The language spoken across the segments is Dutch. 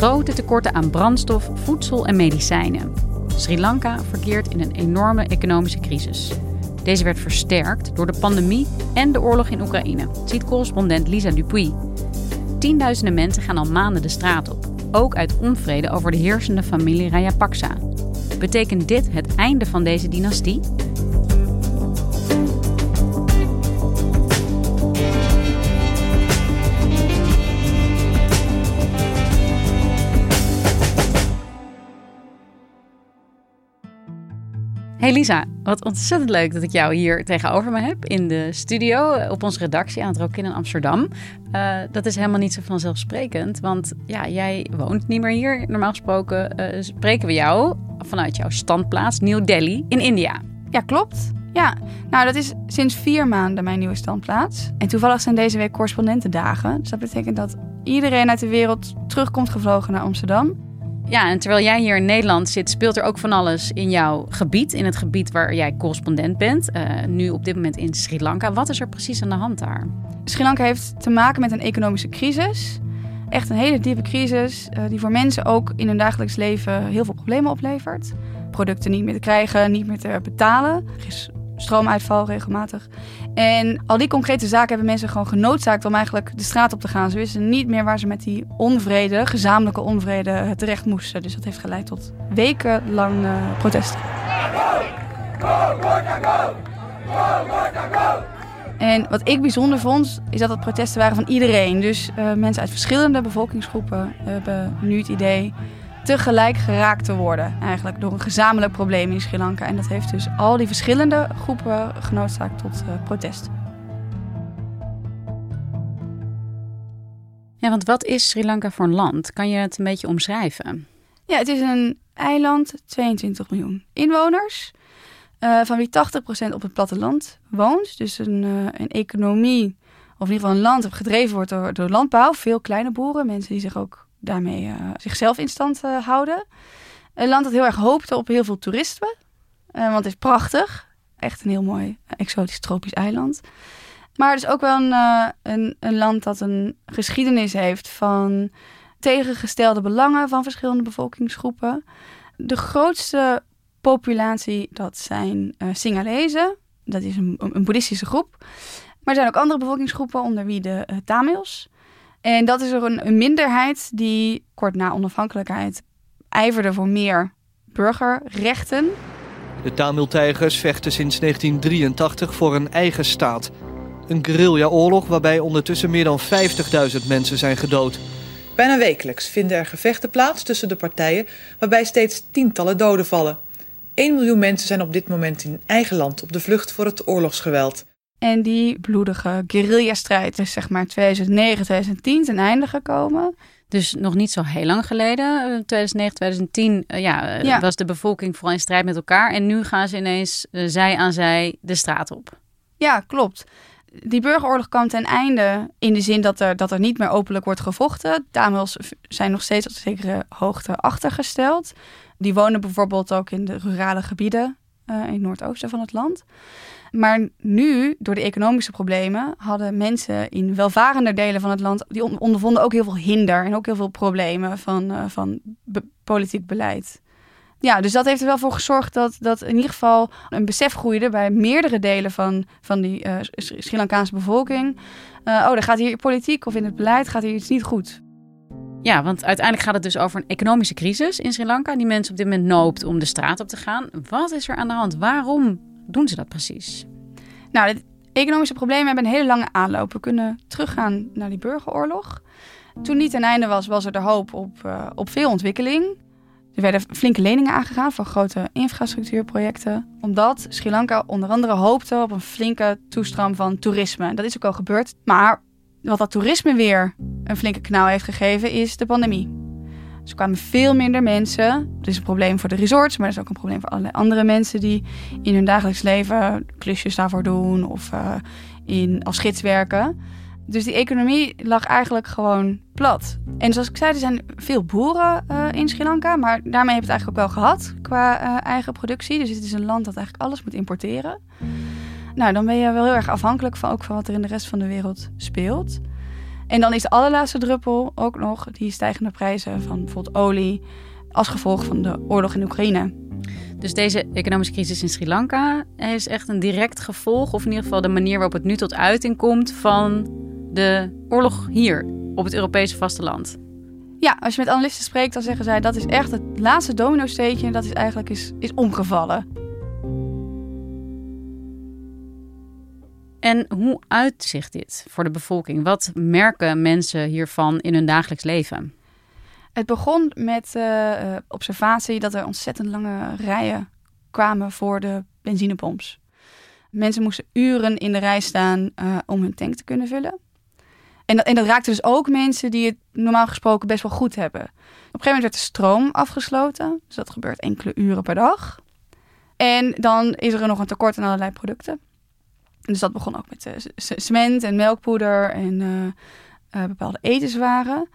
Grote tekorten aan brandstof, voedsel en medicijnen. Sri Lanka verkeert in een enorme economische crisis. Deze werd versterkt door de pandemie en de oorlog in Oekraïne, ziet correspondent Lisa Dupuy. Tienduizenden mensen gaan al maanden de straat op, ook uit onvrede over de heersende familie Rajapaksa. Betekent dit het einde van deze dynastie? Hey Lisa, wat ontzettend leuk dat ik jou hier tegenover me heb in de studio op onze redactie aan het Rokin in Amsterdam. Uh, dat is helemaal niet zo vanzelfsprekend, want ja, jij woont niet meer hier. Normaal gesproken uh, spreken we jou vanuit jouw standplaats New Delhi in India. Ja, klopt. Ja, nou dat is sinds vier maanden mijn nieuwe standplaats. En toevallig zijn deze week correspondentendagen. Dus dat betekent dat iedereen uit de wereld terugkomt gevlogen naar Amsterdam. Ja, en terwijl jij hier in Nederland zit, speelt er ook van alles in jouw gebied. In het gebied waar jij correspondent bent. Uh, nu op dit moment in Sri Lanka. Wat is er precies aan de hand daar? Sri Lanka heeft te maken met een economische crisis. Echt een hele diepe crisis. Uh, die voor mensen ook in hun dagelijks leven heel veel problemen oplevert. Producten niet meer te krijgen, niet meer te betalen. Er is stroomuitval regelmatig. En al die concrete zaken hebben mensen gewoon genoodzaakt om eigenlijk de straat op te gaan. Ze wisten niet meer waar ze met die onvrede, gezamenlijke onvrede, terecht moesten. Dus dat heeft geleid tot wekenlang uh, protesten. En wat ik bijzonder vond, is dat het protesten waren van iedereen. Dus uh, mensen uit verschillende bevolkingsgroepen hebben nu het idee tegelijk geraakt te worden. Eigenlijk door een gezamenlijk probleem in Sri Lanka. En dat heeft dus al die verschillende groepen genoodzaakt tot uh, protest. Ja, want wat is Sri Lanka voor een land? Kan je het een beetje omschrijven? Ja, het is een eiland, 22 miljoen inwoners. Uh, van wie 80% op het platteland woont. Dus een, uh, een economie, of in ieder geval een land, dat gedreven wordt door, door landbouw. Veel kleine boeren, mensen die zich ook daarmee uh, zichzelf in stand uh, houden. Een land dat heel erg hoopte op heel veel toerisme. Uh, want het is prachtig. Echt een heel mooi exotisch tropisch eiland. Maar het is ook wel een, een, een, land dat een geschiedenis heeft van tegengestelde belangen van verschillende bevolkingsgroepen. De grootste populatie, dat zijn uh, Singalezen. Dat is een, een, boeddhistische groep. Maar er zijn ook andere bevolkingsgroepen, onder wie de Tamils. En dat is er een, een minderheid die kort na onafhankelijkheid ijverde voor meer burgerrechten. De Tamil-tijgers vechten sinds 1983 voor een eigen staat. Een guerrilla-oorlog waarbij ondertussen meer dan 50.000 mensen zijn gedood. Bijna wekelijks vinden er gevechten plaats tussen de partijen, waarbij steeds tientallen doden vallen. 1 miljoen mensen zijn op dit moment in eigen land op de vlucht voor het oorlogsgeweld. En die bloedige guerrilla-strijd is zeg maar 2009, 2010 ten einde gekomen. Dus nog niet zo heel lang geleden, 2009, 2010, uh, ja, uh, ja, was de bevolking vooral in strijd met elkaar. En nu gaan ze ineens uh, zij aan zij de straat op. Ja, klopt. Die burgeroorlog kwam ten einde in de zin dat er, dat er niet meer openlijk wordt gevochten. Tamils zijn nog steeds op zekere hoogte achtergesteld. Die wonen bijvoorbeeld ook in de rurale gebieden uh, in het noordoosten van het land. Maar nu, door de economische problemen, hadden mensen in welvarender delen van het land, die ondervonden ook heel veel hinder en ook heel veel problemen van, uh, van politiek beleid. Ja, dus dat heeft er wel voor gezorgd dat, dat in ieder geval een besef groeide bij meerdere delen van, van die uh, Sri Lankaanse bevolking. Oh, er gaat hier politiek of in het beleid gaat hier iets niet goed. Ja, want uiteindelijk gaat het dus over een economische crisis in Sri Lanka, die mensen op dit moment noopt om de straat op te gaan. Wat is er aan de hand? Waarom doen ze dat precies? Nou, de economische problemen hebben een hele lange aanloop. We kunnen teruggaan naar die burgeroorlog. Toen die ten einde was, was er de hoop op, uh, op veel ontwikkeling. Er werden flinke leningen aangegaan voor grote infrastructuurprojecten. Omdat Sri Lanka onder andere hoopte op een flinke toestroom van toerisme. Dat is ook al gebeurd. Maar wat dat toerisme weer een flinke knauw heeft gegeven, is de pandemie. Dus er kwamen veel minder mensen. Dat is een probleem voor de resorts, maar dat is ook een probleem voor allerlei andere mensen die in hun dagelijks leven klusjes daarvoor doen of uh, in, als gids werken. Dus die economie lag eigenlijk gewoon plat. En zoals ik zei, er zijn veel boeren uh, in Sri Lanka, maar daarmee heb je het eigenlijk ook wel gehad qua uh, eigen productie. Dus het is een land dat eigenlijk alles moet importeren. Nou, dan ben je wel heel erg afhankelijk van, ook van wat er in de rest van de wereld speelt. En dan is de allerlaatste druppel ook nog die stijgende prijzen van bijvoorbeeld olie als gevolg van de oorlog in Oekraïne. Dus deze economische crisis in Sri Lanka is echt een direct gevolg, of in ieder geval de manier waarop het nu tot uiting komt van de oorlog hier op het Europese vasteland. Ja, als je met analisten spreekt, dan zeggen zij dat is echt het laatste domino-steentje dat is eigenlijk is, is omgevallen. En hoe uitzicht dit voor de bevolking? Wat merken mensen hiervan in hun dagelijks leven? Het begon met uh, observatie dat er ontzettend lange rijen kwamen voor de benzinepomps. Mensen moesten uren in de rij staan uh, om hun tank te kunnen vullen. En dat, en dat raakte dus ook mensen die het normaal gesproken best wel goed hebben. Op een gegeven moment werd de stroom afgesloten. Dus dat gebeurt enkele uren per dag. En dan is er nog een tekort aan allerlei producten. Dus dat begon ook met uh, cement en melkpoeder en uh, uh, bepaalde etenswaren.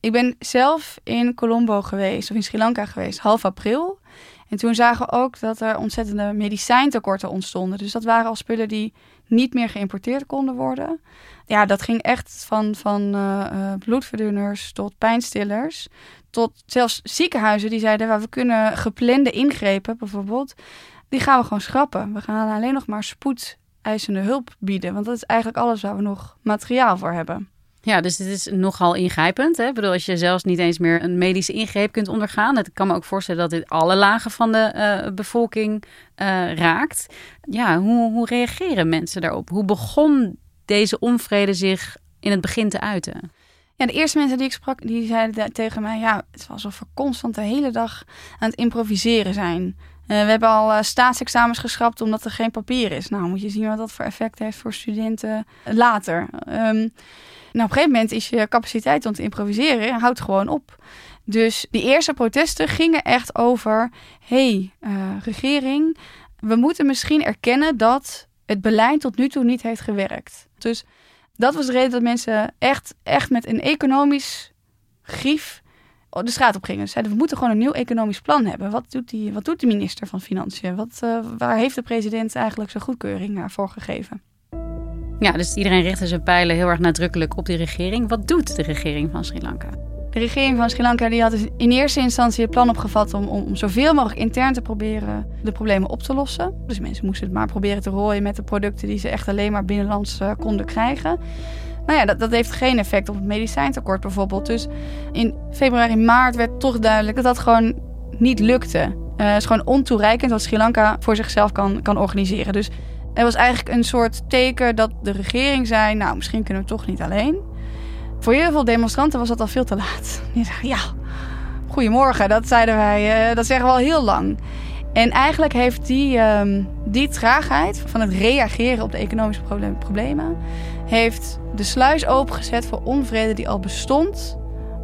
Ik ben zelf in Colombo geweest, of in Sri Lanka geweest, half april. En toen zagen we ook dat er ontzettende medicijntekorten ontstonden. Dus dat waren al spullen die niet meer geïmporteerd konden worden. Ja, dat ging echt van, van bloedverdunners tot pijnstillers. Tot zelfs ziekenhuizen die zeiden, well, we kunnen geplande ingrepen bijvoorbeeld. Die gaan we gewoon schrappen. We gaan alleen nog maar spoed eisende hulp bieden. Want dat is eigenlijk alles waar we nog materiaal voor hebben. Ja, dus het is nogal ingrijpend. Hè? Ik bedoel, als je zelfs niet eens meer een medische ingreep kunt ondergaan. Ik kan me ook voorstellen dat dit alle lagen van de uh, bevolking uh, raakt. Ja, hoe, hoe reageren mensen daarop? Hoe begon deze onvrede zich in het begin te uiten? Ja, de eerste mensen die ik sprak, die zeiden tegen mij... ja, het was alsof we constant de hele dag aan het improviseren zijn. Uh, we hebben al uh, staatsexamens geschrapt omdat er geen papier is. Nou, moet je zien wat dat voor effect heeft voor studenten later. Um, nou, op een gegeven moment is je capaciteit om te improviseren houdt gewoon op. Dus die eerste protesten gingen echt over: hey, uh, regering, we moeten misschien erkennen dat het beleid tot nu toe niet heeft gewerkt. Dus dat was de reden dat mensen echt, echt met een economisch grief de straat op gingen. Zeiden we moeten gewoon een nieuw economisch plan hebben. Wat doet, die, wat doet de minister van Financiën? Wat, uh, waar heeft de president eigenlijk zijn goedkeuring voor gegeven? Ja, dus iedereen richtte zijn pijlen heel erg nadrukkelijk op die regering. Wat doet de regering van Sri Lanka? De regering van Sri Lanka die had dus in eerste instantie het plan opgevat om, om, om zoveel mogelijk intern te proberen de problemen op te lossen. Dus mensen moesten het maar proberen te rooien met de producten die ze echt alleen maar binnenlands uh, konden krijgen. Nou ja, dat, dat heeft geen effect op het medicijntekort bijvoorbeeld. Dus in februari, maart werd toch duidelijk dat dat gewoon niet lukte. Uh, het is gewoon ontoereikend wat Sri Lanka voor zichzelf kan, kan organiseren. Dus er was eigenlijk een soort teken dat de regering zei... nou, misschien kunnen we toch niet alleen. Voor heel veel demonstranten was dat al veel te laat. Die zeiden, ja, goedemorgen, dat zeiden wij, uh, dat zeggen we al heel lang. En eigenlijk heeft die, um, die traagheid van het reageren op de economische problemen heeft de sluis opengezet voor onvrede die al bestond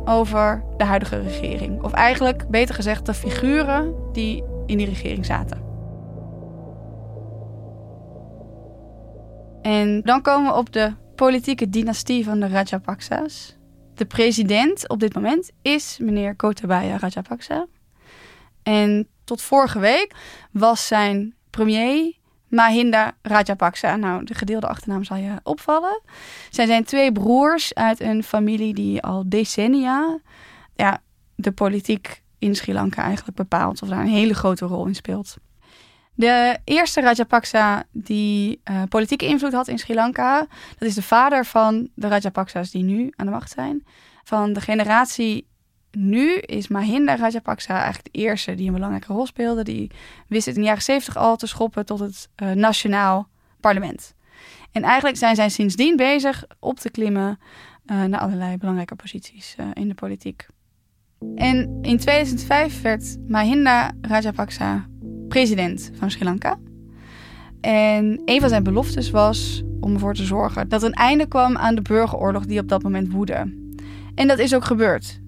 over de huidige regering. Of eigenlijk, beter gezegd, de figuren die in die regering zaten. En dan komen we op de politieke dynastie van de Rajapaksa's. De president op dit moment is meneer Gotabaya Rajapaksa. En tot vorige week was zijn premier Mahinda Rajapaksa. Nou, de gedeelde achternaam zal je opvallen. Zij zijn twee broers uit een familie die al decennia ja, de politiek in Sri Lanka eigenlijk bepaalt. Of daar een hele grote rol in speelt. De eerste Rajapaksa die uh, politieke invloed had in Sri Lanka, dat is de vader van de Rajapaksa's die nu aan de macht zijn. Van de generatie nu is Mahinda Rajapaksa eigenlijk de eerste die een belangrijke rol speelde. Die wist het in de jaren zeventig al te schoppen tot het uh, nationaal parlement. En eigenlijk zijn zij sindsdien bezig op te klimmen uh, naar allerlei belangrijke posities uh, in de politiek. En in 2005 werd Mahinda Rajapaksa president van Sri Lanka. En een van zijn beloftes was om ervoor te zorgen dat een einde kwam aan de burgeroorlog die op dat moment woedde. En dat is ook gebeurd.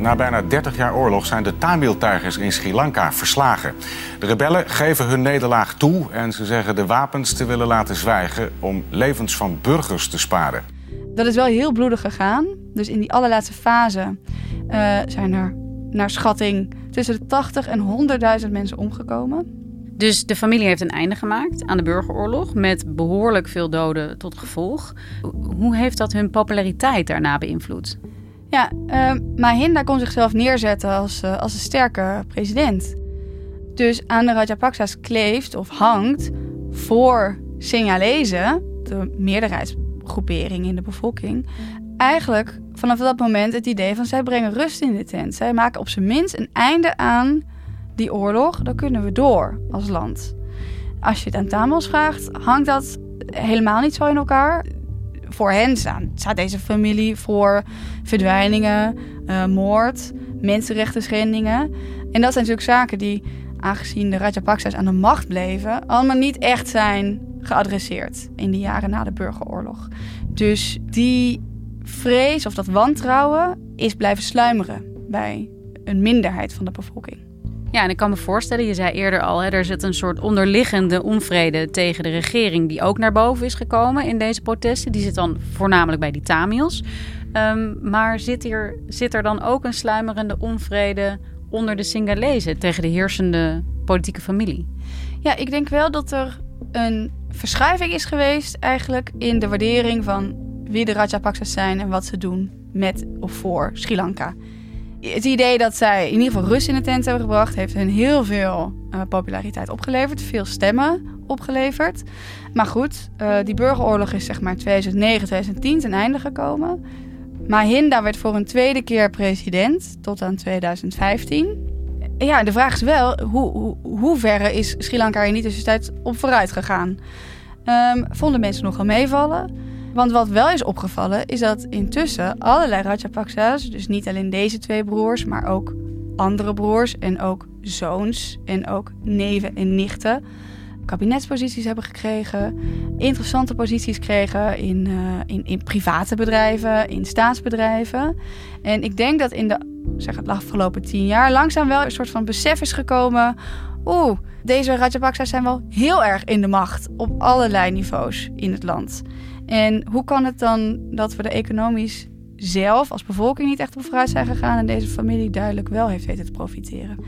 Na bijna 30 jaar oorlog zijn de Tamil-tijgers in Sri Lanka verslagen. De rebellen geven hun nederlaag toe en ze zeggen de wapens te willen laten zwijgen om levens van burgers te sparen. Dat is wel heel bloedig gegaan. Dus in die allerlaatste fase uh, zijn er naar schatting tussen de 80 en 100.000 mensen omgekomen. Dus de familie heeft een einde gemaakt aan de burgeroorlog met behoorlijk veel doden tot gevolg. Hoe heeft dat hun populariteit daarna beïnvloed? Ja, uh, Mahinda kon zichzelf neerzetten als, uh, als een sterke president. Dus aan de Rajapaksa's kleeft of hangt voor Sinhalese, de meerderheidsgroepering in de bevolking, eigenlijk vanaf dat moment het idee van zij brengen rust in de tent. Zij maken op zijn minst een einde aan die oorlog, dan kunnen we door als land. Als je het aan Tamils vraagt, hangt dat helemaal niet zo in elkaar. Voor hen staan, staat deze familie voor verdwijningen, uh, moord, mensenrechten schendingen. En dat zijn natuurlijk zaken die, aangezien de Rajapaksa's aan de macht bleven, allemaal niet echt zijn geadresseerd in de jaren na de burgeroorlog. Dus die vrees of dat wantrouwen is blijven sluimeren bij een minderheid van de bevolking. Ja, en ik kan me voorstellen, je zei eerder al, hè, er zit een soort onderliggende onvrede tegen de regering die ook naar boven is gekomen in deze protesten. Die zit dan voornamelijk bij die Tamils. Um, maar zit, hier, zit er dan ook een sluimerende onvrede onder de Singalezen tegen de heersende politieke familie? Ja, ik denk wel dat er een verschuiving is geweest eigenlijk in de waardering van wie de Rajapaksas zijn en wat ze doen met of voor Sri Lanka het idee dat zij in ieder geval rust in de tent hebben gebracht, heeft hen heel veel uh, populariteit opgeleverd. Veel stemmen opgeleverd. Maar goed, uh, die burgeroorlog is zeg maar 2009, 2010 ten einde gekomen. Mahinda werd voor een tweede keer president tot aan 2015. Ja, de vraag is wel, hoe, hoe, hoe verre is Sri Lanka in die tussentijd op vooruit gegaan? Um, vonden mensen nogal meevallen? Want wat wel is opgevallen, is dat intussen allerlei Rajapaksa's, dus niet alleen deze twee broers, maar ook andere broers en ook zoons en ook neven en nichten, kabinetsposities hebben gekregen, interessante posities kregen in, uh, in, in private bedrijven, in staatsbedrijven. En ik denk dat in de, zeg het afgelopen tien jaar langzaam wel een soort van besef is gekomen. Oeh, deze Rajapaksa's zijn wel heel erg in de macht op allerlei niveaus in het land. En hoe kan het dan dat we er economisch zelf als bevolking niet echt op vooruit zijn gegaan en deze familie duidelijk wel heeft weten te profiteren?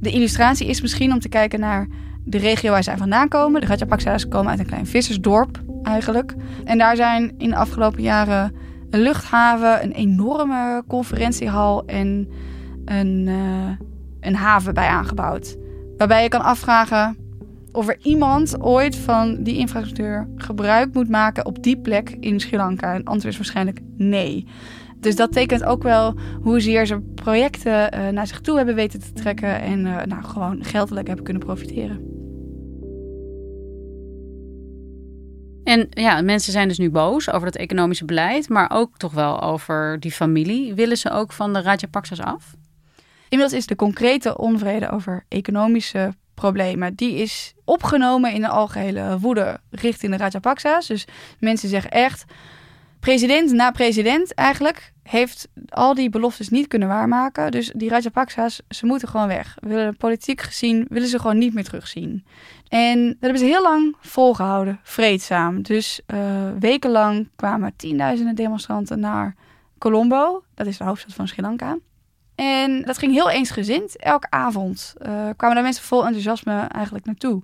De illustratie is misschien om te kijken naar de regio waar zij vandaan komen. De Rajapaksa's komen uit een klein vissersdorp eigenlijk. En daar zijn in de afgelopen jaren een luchthaven, een enorme conferentiehal en een, uh, een haven bij aangebouwd. Waarbij je kan afvragen, of er iemand ooit van die infrastructuur gebruik moet maken op die plek in Sri Lanka. En het antwoord is waarschijnlijk nee. Dus dat tekent ook wel hoezeer ze projecten uh, naar zich toe hebben weten te trekken en uh, nou, gewoon geldelijk hebben kunnen profiteren. En ja, mensen zijn dus nu boos over het economische beleid, maar ook toch wel over die familie. Willen ze ook van de Rajapaksas af? Inmiddels is de concrete onvrede over economische problemen. Die is opgenomen in de algehele woede richting de Rajapaksa's. Dus mensen zeggen echt, president na president eigenlijk heeft al die beloftes niet kunnen waarmaken. Dus die Rajapaksa's, ze moeten gewoon weg. We willen politiek gezien, willen ze gewoon niet meer terugzien. En dat hebben ze heel lang volgehouden, vreedzaam. Dus uh, wekenlang kwamen tienduizenden demonstranten naar Colombo. Dat is de hoofdstad van Sri Lanka. En dat ging heel eensgezind. Elke avond uh, kwamen daar mensen vol enthousiasme eigenlijk naartoe.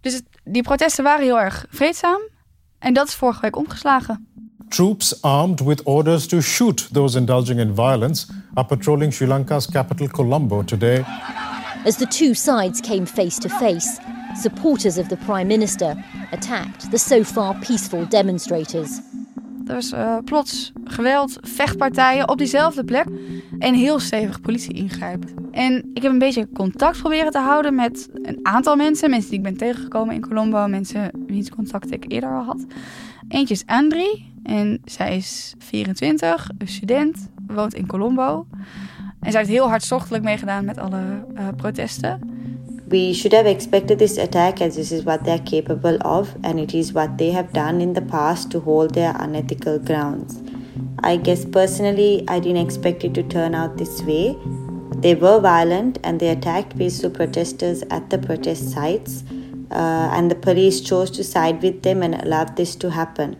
Dus het, die protesten waren heel erg vreedzaam. En dat is vorige week omgeslagen. Troops armed with orders to shoot those indulging in violence are patrolling Sri Lanka's capital Colombo today. As the two sides came face to face, supporters of the prime minister attacked the so far peaceful demonstrators. Was uh, plots geweld, vechtpartijen op diezelfde plek en heel stevig politie ingrijpt. En ik heb een beetje contact proberen te houden met een aantal mensen. Mensen die ik ben tegengekomen in Colombo, mensen wiens contact ik eerder al had. Eentje is Andri en zij is 24, een student, woont in Colombo. En zij heeft heel hartstochtelijk meegedaan met alle uh, protesten. We should have expected this attack as this is what they are capable of and it is what they have done in the past to hold their unethical grounds. I guess personally I didn't expect it to turn out this way. They were violent and they attacked peaceful protesters at the protest sites. Uh, and the police chose to side with them and allowed this to happen.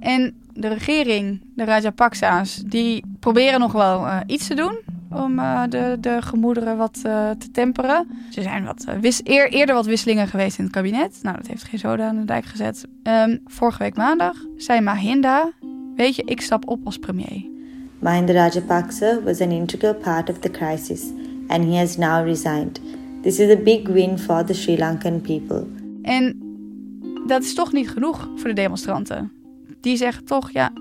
En de regering, de Rajapaksa's, die proberen nog wel uh, iets te doen om uh, de, de gemoederen wat uh, te temperen. Er zijn wat, wis, eer, eerder wat wisselingen geweest in het kabinet. Nou, dat heeft geen zoden aan de dijk gezet. Um, vorige week maandag zei Mahinda, weet je, ik stap op als premier. Mahinda Rajapaksa was an integral part of the crisis and he has now resigned. This is a big win for the Sri Lankan people. En dat is toch niet genoeg voor de demonstranten. Die zeggen toch, ja,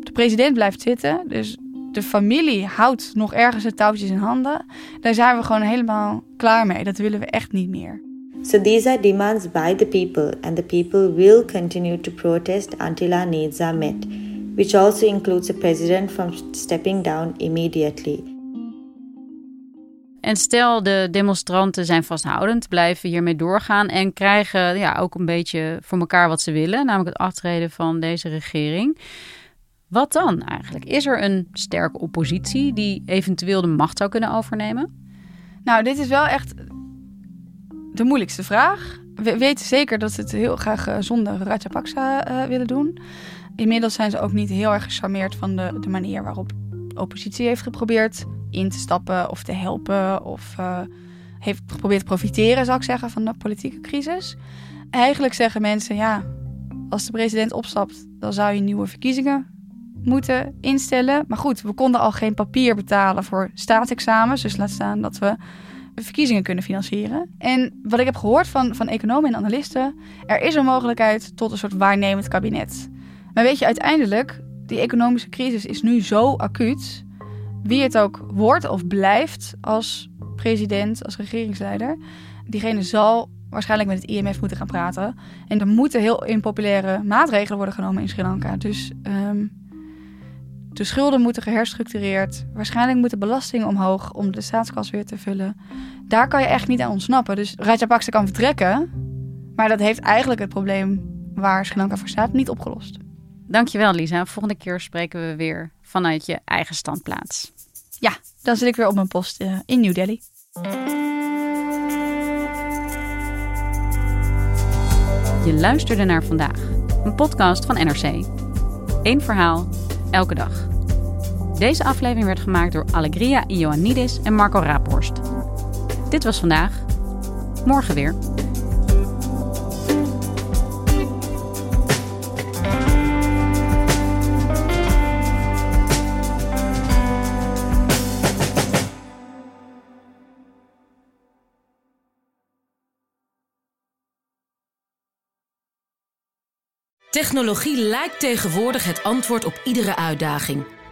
de president blijft zitten. Dus de familie houdt nog ergens de touwtjes in handen. Daar zijn we gewoon helemaal klaar mee. Dat willen we echt niet meer. So these are demands by the people and the people will continue to protest until our needs are met, which also includes the president from stepping down immediately. En stel de demonstranten zijn vasthoudend, blijven hiermee doorgaan en krijgen ja, ook een beetje voor elkaar wat ze willen, namelijk het aftreden van deze regering. Wat dan eigenlijk? Is er een sterke oppositie die eventueel de macht zou kunnen overnemen? Nou, dit is wel echt de moeilijkste vraag. We weten zeker dat ze het heel graag eh, zonder Rajapaksa uh, willen doen. Inmiddels zijn ze ook niet heel erg gecharmeerd van de, de manier waarop de oppositie heeft geprobeerd in te stappen of te helpen of uh, heeft geprobeerd te profiteren, zou ik zeggen, van de politieke crisis. Eigenlijk zeggen mensen, ja, als de president opstapt, dan zou je nieuwe verkiezingen moeten instellen. Maar goed, we konden al geen papier betalen voor staatsexamens, dus laat staan dat we verkiezingen kunnen financieren. En wat ik heb gehoord van, van economen en analisten, er is een mogelijkheid tot een soort waarnemend kabinet. Maar weet je, uiteindelijk, die economische crisis is nu zo acuut wie het ook wordt of blijft als president, als regeringsleider, diegene zal waarschijnlijk met het IMF moeten gaan praten. En er moeten heel impopulaire maatregelen worden genomen in Sri Lanka. Dus um, de schulden moeten geherstructureerd. Waarschijnlijk moeten belastingen omhoog om de staatskas weer te vullen. Daar kan je echt niet aan ontsnappen. Dus Rajapaksa kan vertrekken. Maar dat heeft eigenlijk het probleem waar Sri Lanka voor staat niet opgelost. Dankjewel Lisa. Volgende keer spreken we weer vanuit je eigen standplaats. Ja, dan zit ik weer op mijn post uh, in New Delhi. Je luisterde naar vandaag, een podcast van NRC. Eén verhaal, elke dag. Deze aflevering werd gemaakt door Allegria Ioannidis en Marco Raaphorst. Dit was vandaag. Morgen weer. Technologie lijkt tegenwoordig het antwoord op iedere uitdaging.